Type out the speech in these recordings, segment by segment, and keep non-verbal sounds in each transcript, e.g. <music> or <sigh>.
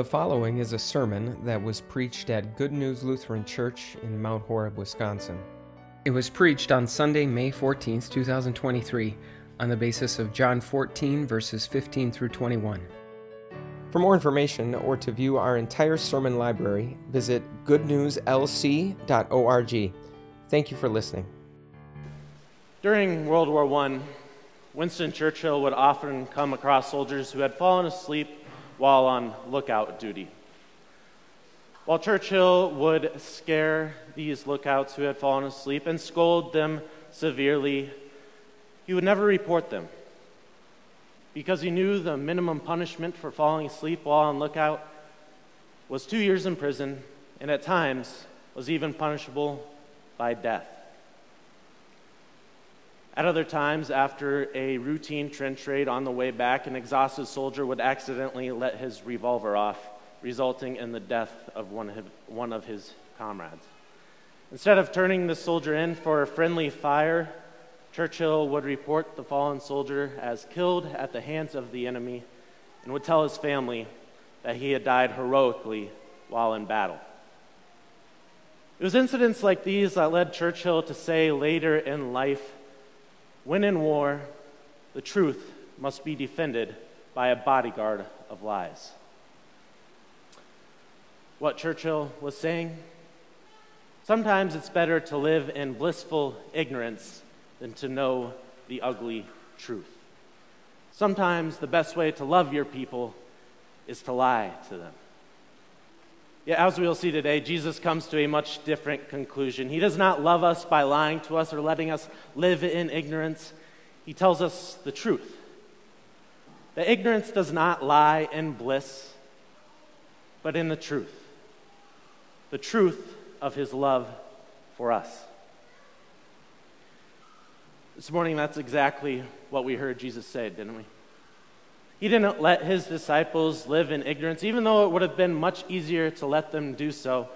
The following is a sermon that was preached at Good News Lutheran Church in Mount Horeb, Wisconsin. It was preached on Sunday, May 14, 2023, on the basis of John 14, verses 15 through 21. For more information or to view our entire sermon library, visit goodnewslc.org. Thank you for listening. During World War I, Winston Churchill would often come across soldiers who had fallen asleep while on lookout duty. While Churchill would scare these lookouts who had fallen asleep and scold them severely, he would never report them because he knew the minimum punishment for falling asleep while on lookout was two years in prison and at times was even punishable by death. At other times, after a routine trench raid on the way back, an exhausted soldier would accidentally let his revolver off, resulting in the death of one of his, one of his comrades. Instead of turning the soldier in for a friendly fire, Churchill would report the fallen soldier as killed at the hands of the enemy and would tell his family that he had died heroically while in battle. It was incidents like these that led Churchill to say later in life when in war, the truth must be defended by a bodyguard of lies. What Churchill was saying? Sometimes it's better to live in blissful ignorance than to know the ugly truth. Sometimes the best way to love your people is to lie to them. Yet, as we'll see today, Jesus comes to a much different conclusion. He does not love us by lying to us or letting us live in ignorance. He tells us the truth. That ignorance does not lie in bliss, but in the truth. The truth of his love for us. This morning, that's exactly what we heard Jesus say, didn't we? He didn't let his disciples live in ignorance, even though it would have been much easier to let them do so.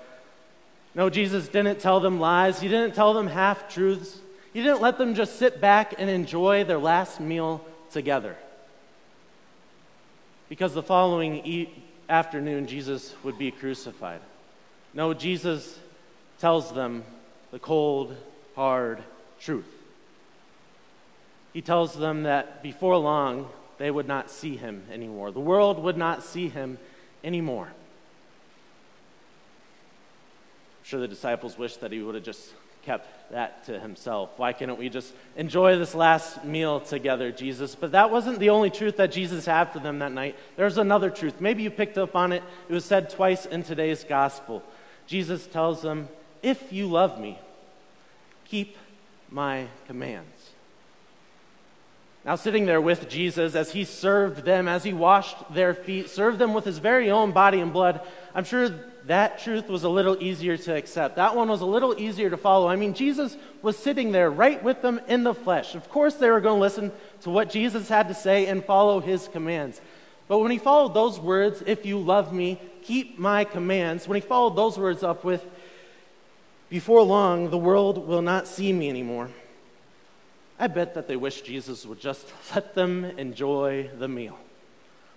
No, Jesus didn't tell them lies. He didn't tell them half truths. He didn't let them just sit back and enjoy their last meal together. Because the following e- afternoon, Jesus would be crucified. No, Jesus tells them the cold, hard truth. He tells them that before long, they would not see him anymore. The world would not see him anymore. I'm sure the disciples wished that he would have just kept that to himself. Why can't we just enjoy this last meal together, Jesus? But that wasn't the only truth that Jesus had for them that night. There's another truth. Maybe you picked up on it. It was said twice in today's gospel. Jesus tells them, If you love me, keep my commands. Now, sitting there with Jesus as he served them, as he washed their feet, served them with his very own body and blood, I'm sure that truth was a little easier to accept. That one was a little easier to follow. I mean, Jesus was sitting there right with them in the flesh. Of course, they were going to listen to what Jesus had to say and follow his commands. But when he followed those words, if you love me, keep my commands, when he followed those words up with, before long, the world will not see me anymore. I bet that they wish Jesus would just <laughs> let them enjoy the meal.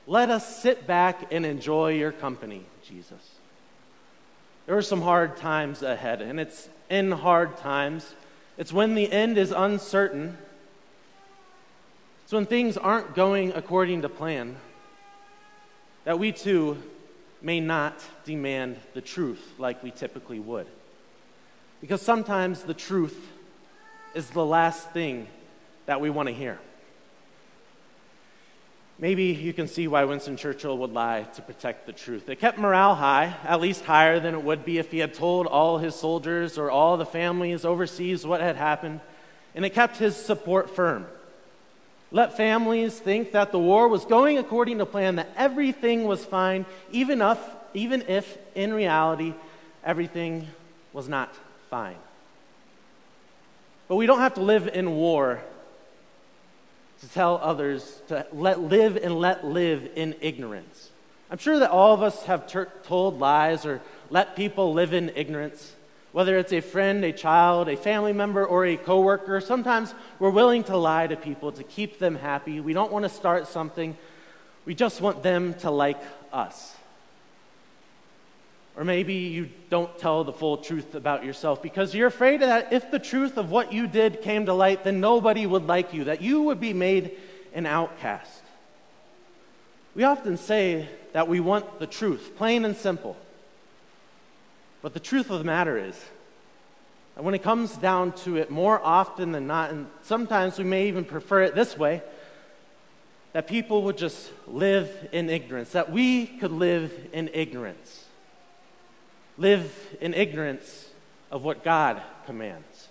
Let us sit back and enjoy your company, Jesus. There are some hard times ahead, and it's in hard times. It's when the end is uncertain. It's when things aren't going according to plan that we too may not demand the truth like we typically would. Because sometimes the truth is the last thing that we want to hear. Maybe you can see why Winston Churchill would lie to protect the truth. It kept morale high, at least higher than it would be if he had told all his soldiers or all the families overseas what had happened, and it kept his support firm. Let families think that the war was going according to plan, that everything was fine, even if, even if in reality everything was not fine. But we don't have to live in war to tell others to let live and let live in ignorance. I'm sure that all of us have ter- told lies or let people live in ignorance. Whether it's a friend, a child, a family member, or a coworker, sometimes we're willing to lie to people to keep them happy. We don't want to start something. We just want them to like us. Or maybe you don't tell the full truth about yourself because you're afraid that if the truth of what you did came to light, then nobody would like you, that you would be made an outcast. We often say that we want the truth, plain and simple. But the truth of the matter is, that when it comes down to it, more often than not, and sometimes we may even prefer it this way, that people would just live in ignorance, that we could live in ignorance live in ignorance of what God commands.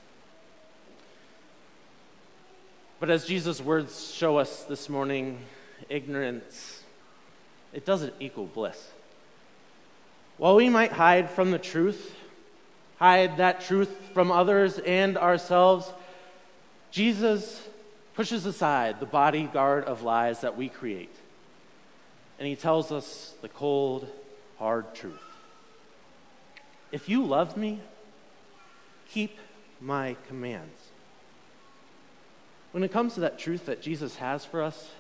But as Jesus' words show us this morning, ignorance, it doesn't equal bliss. While we might hide from the truth, hide that truth from others and ourselves, Jesus pushes aside the bodyguard of lies that we create. And he tells us the cold, hard truth. If you love me, keep my commands. When it comes to that truth that Jesus has for us,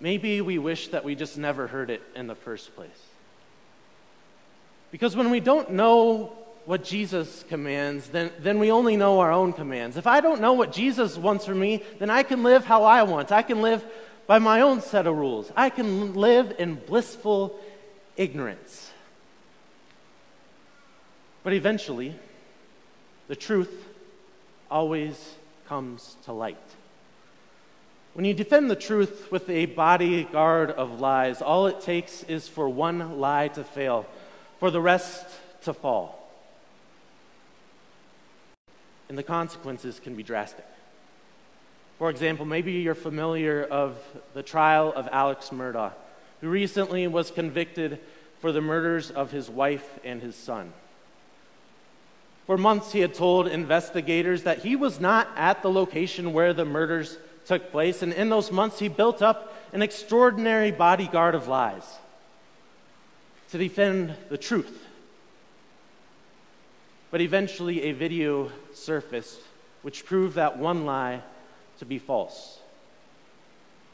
maybe we wish that we just never heard it in the first place. Because when we don't know what Jesus commands, then, then we only know our own commands. If I don't know what Jesus wants for me, then I can live how I want. I can live by my own set of rules. I can live in blissful ignorance. But eventually, the truth always comes to light. When you defend the truth with a bodyguard of lies, all it takes is for one lie to fail, for the rest to fall. And the consequences can be drastic. For example, maybe you're familiar of the trial of Alex Murdaugh, who recently was convicted for the murders of his wife and his son. For months, he had told investigators that he was not at the location where the murders took place, and in those months, he built up an extraordinary bodyguard of lies to defend the truth. But eventually, a video surfaced which proved that one lie to be false.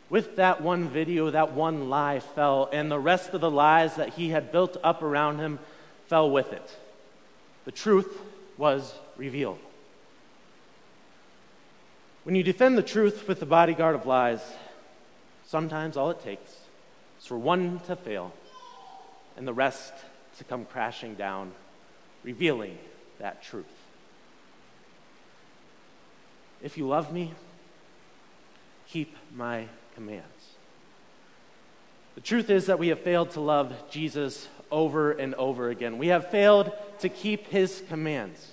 With that one video, that one lie fell, and the rest of the lies that he had built up around him fell with it. The truth was revealed. When you defend the truth with the bodyguard of lies, sometimes all it takes is for one to fail and the rest to come crashing down, revealing that truth. If you love me, keep my commands. The truth is that we have failed to love Jesus over and over again. We have failed to keep his commands.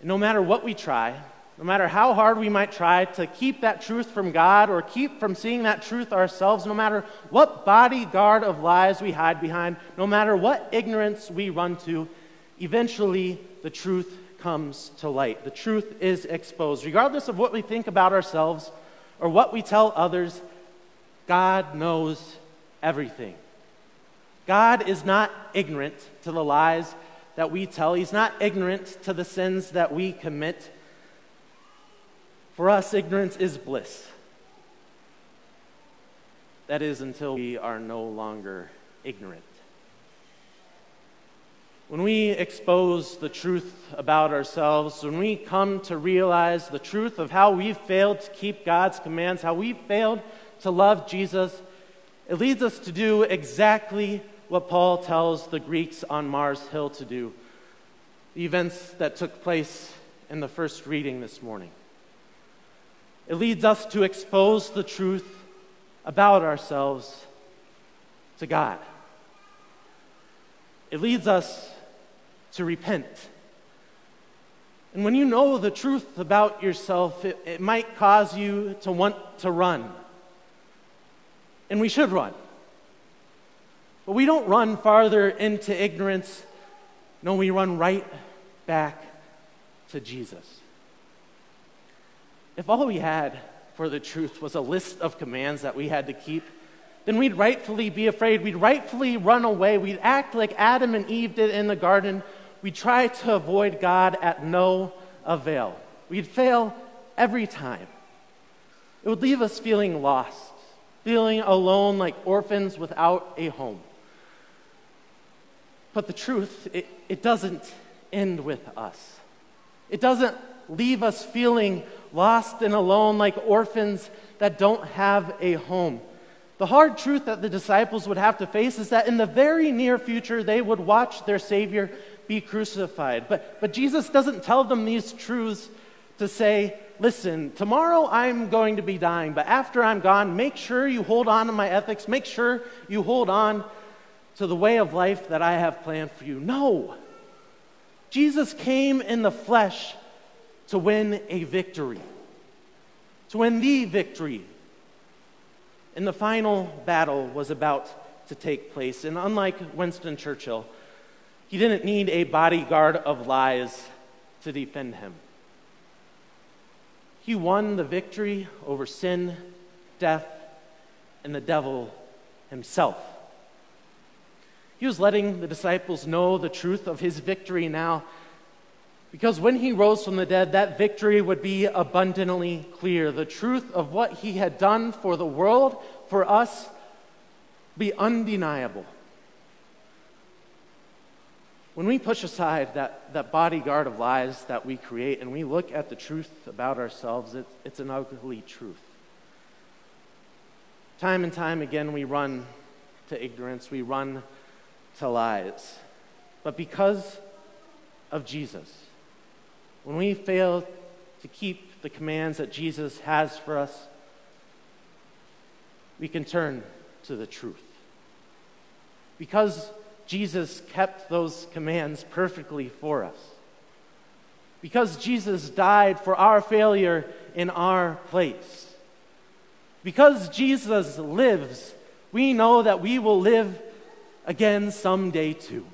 And no matter what we try, no matter how hard we might try to keep that truth from God or keep from seeing that truth ourselves, no matter what bodyguard of lies we hide behind, no matter what ignorance we run to, eventually the truth comes to light. The truth is exposed. Regardless of what we think about ourselves or what we tell others, God knows everything. God is not ignorant to the lies that we tell, He's not ignorant to the sins that we commit. For us, ignorance is bliss. That is until we are no longer ignorant. When we expose the truth about ourselves, when we come to realize the truth of how we've failed to keep God's commands, how we've failed to love Jesus, it leads us to do exactly what Paul tells the Greeks on Mars Hill to do, the events that took place in the first reading this morning. It leads us to expose the truth about ourselves to God. It leads us to repent. And when you know the truth about yourself, it, it might cause you to want to run. And we should run. But we don't run farther into ignorance. No, we run right back to Jesus. If all we had for the truth was a list of commands that we had to keep, then we'd rightfully be afraid. We'd rightfully run away. We'd act like Adam and Eve did in the garden. We'd try to avoid God at no avail. We'd fail every time. It would leave us feeling lost, feeling alone like orphans without a home. But the truth, it, it doesn't end with us. It doesn't leave us feeling lost and alone like orphans that don't have a home. The hard truth that the disciples would have to face is that in the very near future, they would watch their Savior be crucified. But, but Jesus doesn't tell them these truths to say, listen, tomorrow I'm going to be dying, but after I'm gone, make sure you hold on to my ethics, make sure you hold on to the way of life that I have planned for you. No. Jesus came in the flesh to win a victory, to win the victory. And the final battle was about to take place. And unlike Winston Churchill, he didn't need a bodyguard of lies to defend him. He won the victory over sin, death, and the devil himself. He was letting the disciples know the truth of his victory now. Because when he rose from the dead, that victory would be abundantly clear. The truth of what he had done for the world, for us, be undeniable. When we push aside that, that bodyguard of lies that we create and we look at the truth about ourselves, it's, it's an ugly truth. Time and time again, we run to ignorance, we run to lies. But because of Jesus, when we fail to keep the commands that Jesus has for us, we can turn to the truth. Because Jesus kept those commands perfectly for us. Because Jesus died for our failure in our place. Because Jesus lives, we know that we will live again someday too.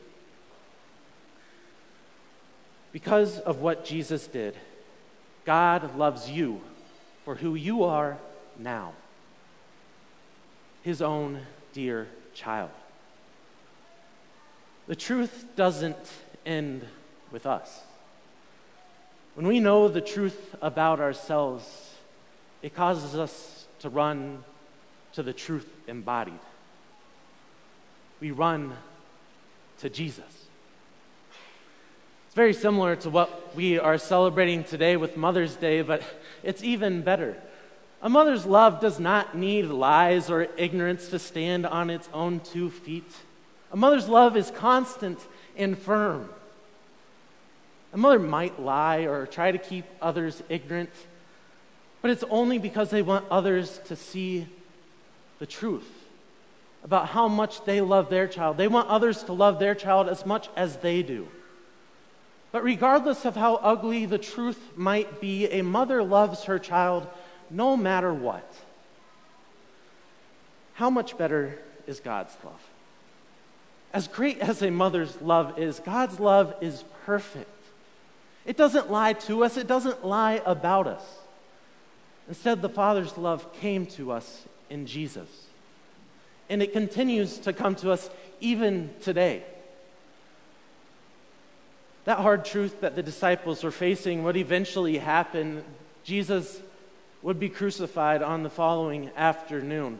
Because of what Jesus did, God loves you for who you are now, His own dear child. The truth doesn't end with us. When we know the truth about ourselves, it causes us to run to the truth embodied we run to Jesus. It's very similar to what we are celebrating today with Mother's Day, but it's even better. A mother's love does not need lies or ignorance to stand on its own two feet. A mother's love is constant and firm. A mother might lie or try to keep others ignorant, but it's only because they want others to see the truth about how much they love their child. They want others to love their child as much as they do. But regardless of how ugly the truth might be, a mother loves her child no matter what. How much better is God's love? As great as a mother's love is, God's love is perfect. It doesn't lie to us, it doesn't lie about us. Instead, the Father's love came to us in Jesus and it continues to come to us even today. That hard truth that the disciples were facing would eventually happen. Jesus would be crucified on the following afternoon.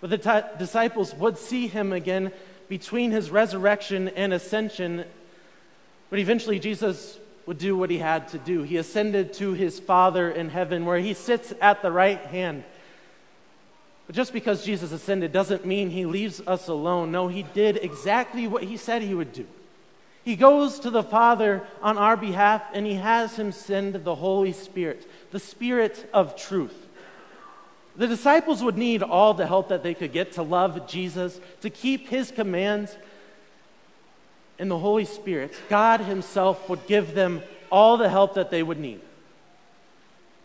But the t- disciples would see him again between his resurrection and ascension. But eventually, Jesus would do what he had to do. He ascended to his Father in heaven, where he sits at the right hand but just because Jesus ascended doesn't mean he leaves us alone. No, he did exactly what he said he would do. He goes to the Father on our behalf and he has him send the Holy Spirit, the Spirit of truth. The disciples would need all the help that they could get to love Jesus, to keep his commands. And the Holy Spirit, God Himself, would give them all the help that they would need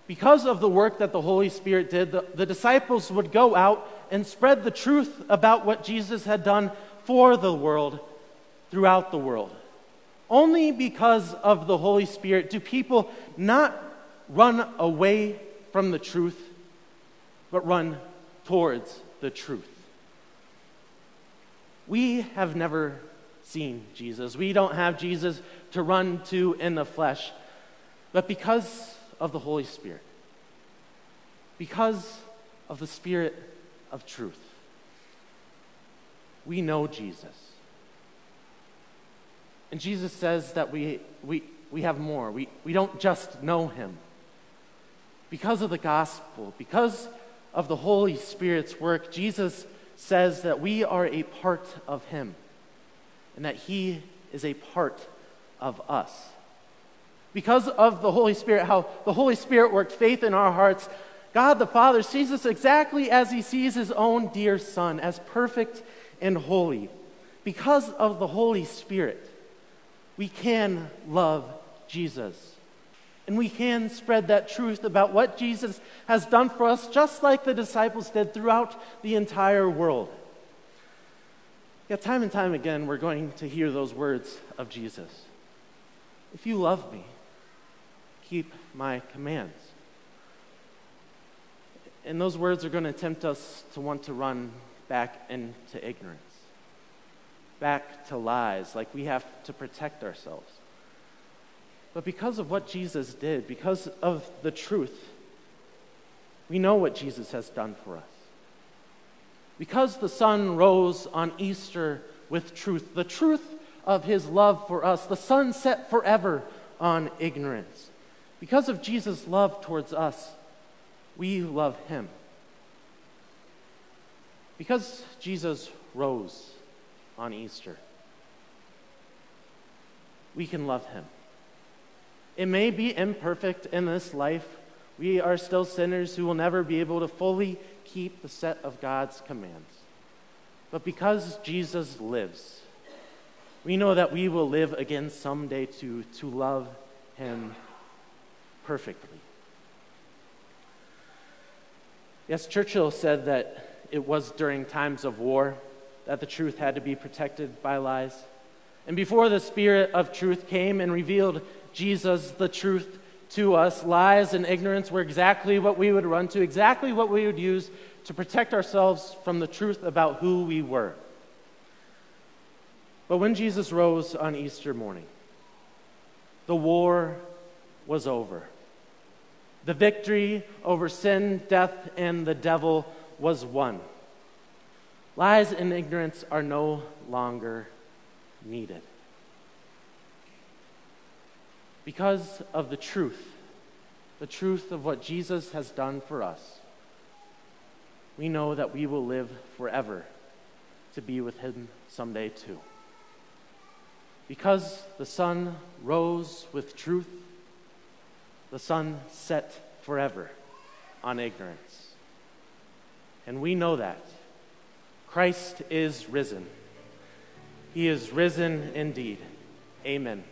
because of the work that the Holy Spirit did, the, the, disciples would go out and spread the truth about what Jesus had done for the world throughout the world. Only because of the Holy Spirit do people not run away from the truth, but run towards the truth. We have never seen Jesus. We don't have Jesus to run to in the flesh. But because of the Holy Spirit. Because of the Spirit of truth. We know Jesus. And Jesus says that we, we, we have more. We, we don't just know him. Because of the gospel, because of the Holy Spirit's work, Jesus says that we are a part of him and that he is a part of us. Because of the Holy Spirit, how the Holy Spirit worked faith in our hearts, God the Father sees us exactly as he sees his own dear Son, as perfect and holy. Because of the Holy Spirit, we can love Jesus. And we can spread that truth about what Jesus has done for us, just like the disciples did throughout the entire world. Yet, time and time again, we're going to hear those words of Jesus If you love me, keep my commands. And those words are going to tempt us to want to run back into ignorance back to lies, like we have to protect ourselves. But because of what Jesus did, because of the truth, we know what Jesus has done for us. Because the sun rose on Easter with truth, the truth of his love for us, the sun set forever on ignorance. Because of Jesus' love towards us, we love him. Because Jesus rose on Easter. We can love him. It may be imperfect in this life. We are still sinners who will never be able to fully keep the set of God's commands. But because Jesus lives, we know that we will live again someday to, to love him perfectly. Yes, Churchill said that it was during times of war that the truth had to be protected by lies. And before the Spirit of truth came and revealed Jesus, the truth, to us, lies and ignorance were exactly what we would run to, exactly what we would use to protect ourselves from the truth about who we were. But when Jesus rose on Easter morning, the war was over. The victory over sin, death, and the devil was won. Lies and ignorance are no longer needed. Because of the truth, the truth of what Jesus has done for us, we know that we will live forever to be with Him someday too. Because the sun rose with truth, the sun set forever on ignorance. And we know that Christ is risen. He is risen indeed. Amen.